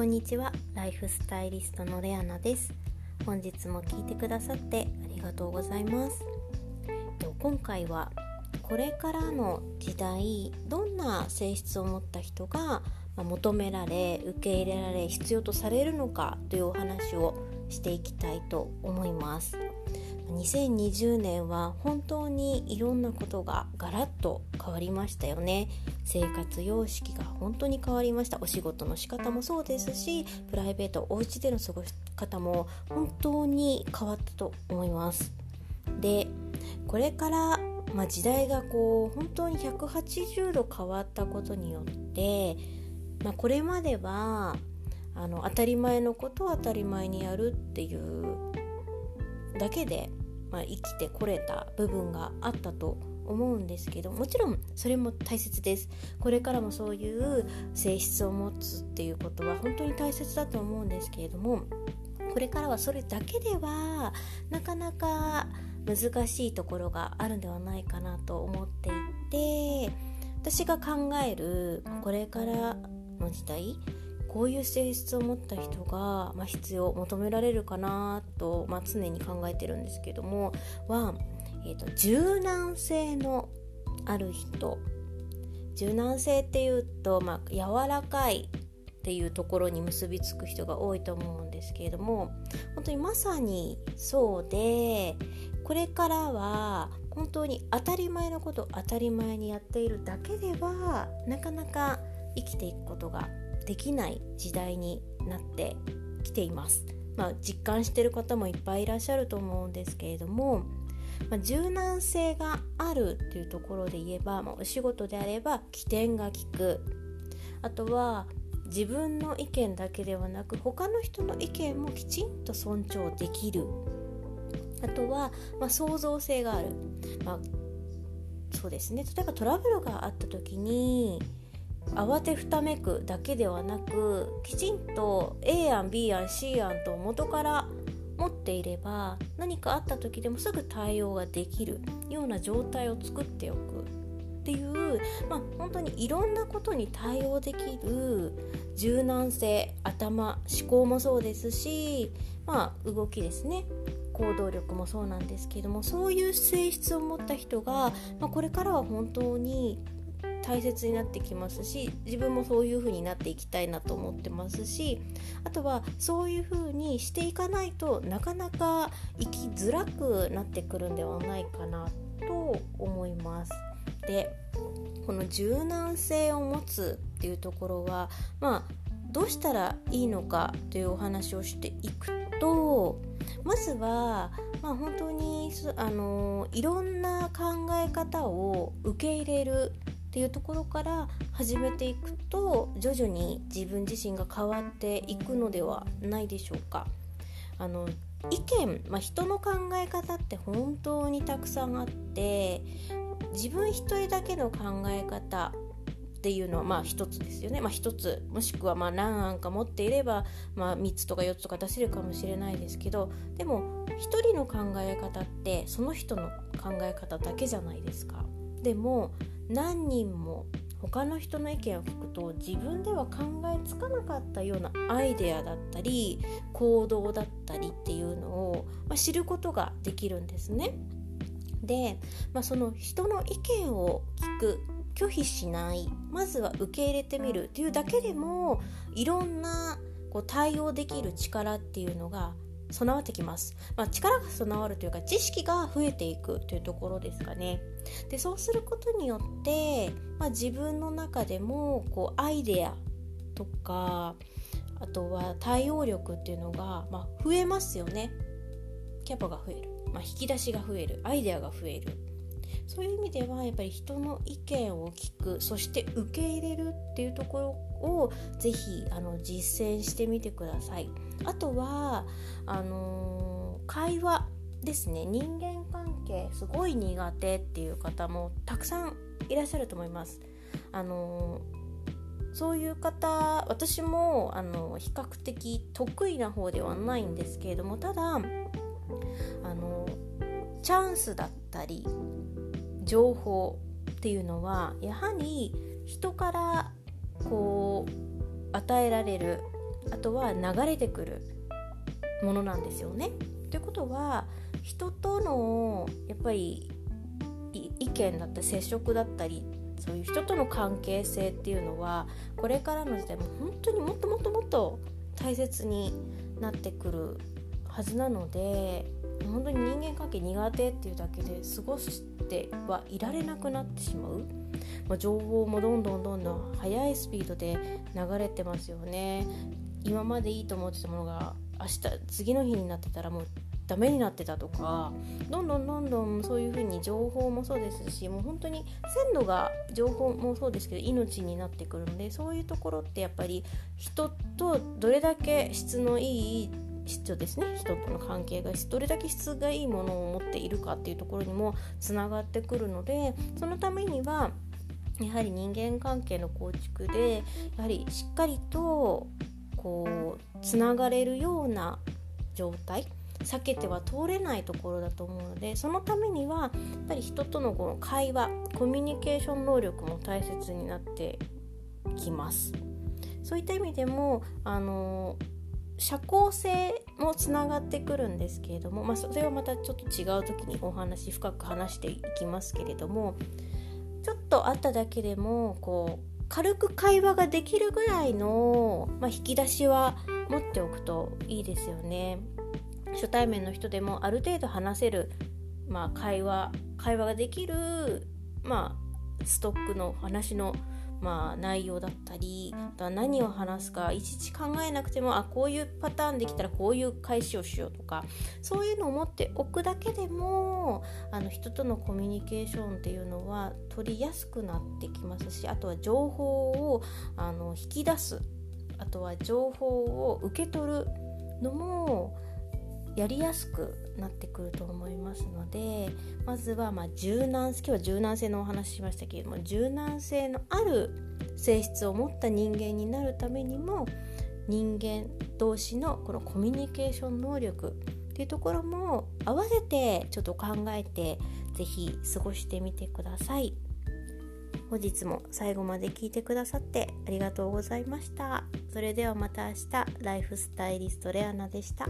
こんにちは。ライフスタイリストのレアナです。本日も聞いてくださってありがとうございます。今回はこれからの時代どんな性質を持った人が求められ受け入れられ必要とされるのかというお話をしていきたいと思います。2020年は本当にいろんなことがガラッと変わりましたよね。生活様式が本当に変わりました。お仕事の仕方もそうですしプライベートお家での過ごし方も本当に変わったと思います。でこれから、まあ、時代がこう本当に180度変わったことによって、まあ、これまではあの当たり前のことを当たり前にやるっていうだけでまあ、生きてこれた部分があったと思うんですけどもちろんそれも大切です。これからもそういう性質を持つっていうことは本当に大切だと思うんですけれどもこれからはそれだけではなかなか難しいところがあるんではないかなと思っていて私が考えるこれからの時代こういう性質を持った人が、まあ、必要求められるかなと、まあ、常に考えてるんですけどもは、えーと、柔軟性のある人。柔軟性っていうと、まあ、柔らかいっていうところに結びつく人が多いと思うんですけれども本当にまさにそうでこれからは本当に当たり前のことを当たり前にやっているだけではなかなか生きていくことができない時代になってきています。まあ、実感してる方もいっぱいいらっしゃると思うんですけれども、まあ、柔軟性があるっていうところで言えば、まあ、お仕事であれば起点が利く。あとは自分の意見だけではなく他の人の意見もきちんと尊重できる。あとは、まあ、創造性がある、まあ、そうですね。例えばトラブルがあった時に慌てふためくだけではなくきちんと A 案 B 案 C 案と元から持っていれば何かあった時でもすぐ対応ができるような状態を作っておくっていう、まあ、本当にいろんなことに対応できる柔軟性頭思考もそうですし、まあ、動きですね。行動力もそうなんですけどもそういう性質を持った人が、まあ、これからは本当に大切になってきますし自分もそういう風になっていきたいなと思ってますしあとはそういう風にしていかないとなかなか生きづらくなってくるんではないかなと思います。でこの柔軟性を持つっていうところはまあどうしたらいいのかというお話をしていくとまずは、まあ、本当にあのいろんな考え方を受け入れるっていうところから始めていくと徐々に自分自身が変わっていくのではないでしょうか。あの意見、まあ、人の考え方って本当にたくさんあって自分一人だけの考え方っていうのはまあ一つですよね、まあ、一つもしくはまあ何案か持っていれば、まあ、3つとか4つとか出せるかもしれないですけどでも一人の考え方ってその人の考え方だけじゃないですか。でも何人も他の人の意見を聞くと自分では考えつかなかったようなアイデアだったり行動だったりっていうのを、まあ、知ることができるんですね。で、まあ、その人の意見を聞く拒否しないまずは受け入れてみるっていうだけでもいろんなこう対応できる力っていうのが備わってきます、まあ、力が備わるというか知識が増えていくというところですかね。でそうすることによって、まあ、自分の中でもこうアイデアとかあとは対応力っていうのが、まあ、増えますよね。キャパが増える、まあ、引き出しが増える。アイデアが増える。そういう意味ではやっぱり人の意見を聞く。そして受け入れるっていうところをぜひあの実践してみてください。あとはあのー、会話ですね。人間関係すごい苦手っていう方もたくさんいらっしゃると思います。あのー、そういう方私もあの比較的得意な方ではないんですけれどもただあのチャンスだったり情報っていうのはやはり人からこう与えられるあとは流れてくるものなんですよね。ということは人とのやっぱり意見だったり接触だったりそういう人との関係性っていうのはこれからの時代も本当にもっともっともっと大切になってくるはずなので本当に人間関係苦手っていうだけで過ごしてはいられなくなってしまう、まあ、情報もどんどんどんどん速いスピードで流れてますよね。今までいいと思ってたものが明日次の日になってたらもうダメになってたとかどんどんどんどんそういう風に情報もそうですしもう本当に鮮度が情報もそうですけど命になってくるのでそういうところってやっぱり人とどれだけ質のいい人ですね人との関係がどれだけ質がいいものを持っているかっていうところにもつながってくるのでそのためにはやはり人間関係の構築でやはりしっかりとこうつながれるような状態避けては通れないところだと思うのでそのためにはやっぱり人とのこの会話コミュニケーション能力も大切になってきます。そういった意味でもあの社交性もつながってくるんですけれども、まあ、それはまたちょっと違う時にお話深く話していきますけれどもちょっと会っただけでもこう軽く会話ができるぐらいの、まあ、引き出しは持っておくといいですよね。初対面の人でもある程度話せる、まあ、会話会話ができる、まあ、ストックの話の、まあ、内容だったりあとは何を話すかいちいち考えなくてもあこういうパターンできたらこういう返しをしようとかそういうのを持っておくだけでもあの人とのコミュニケーションっていうのは取りやすくなってきますしあとは情報をあの引き出す。あとは情報を受け取るのもやりやすくなってくると思いますのでまずはま柔軟今日は柔軟性のお話ししましたけれども柔軟性のある性質を持った人間になるためにも人間同士のこのコミュニケーション能力っていうところも合わせてちょっと考えて是非過ごしてみてください。本日も最後まで聞いてくださってありがとうございました。それではまた明日、ライフスタイリストレアナでした。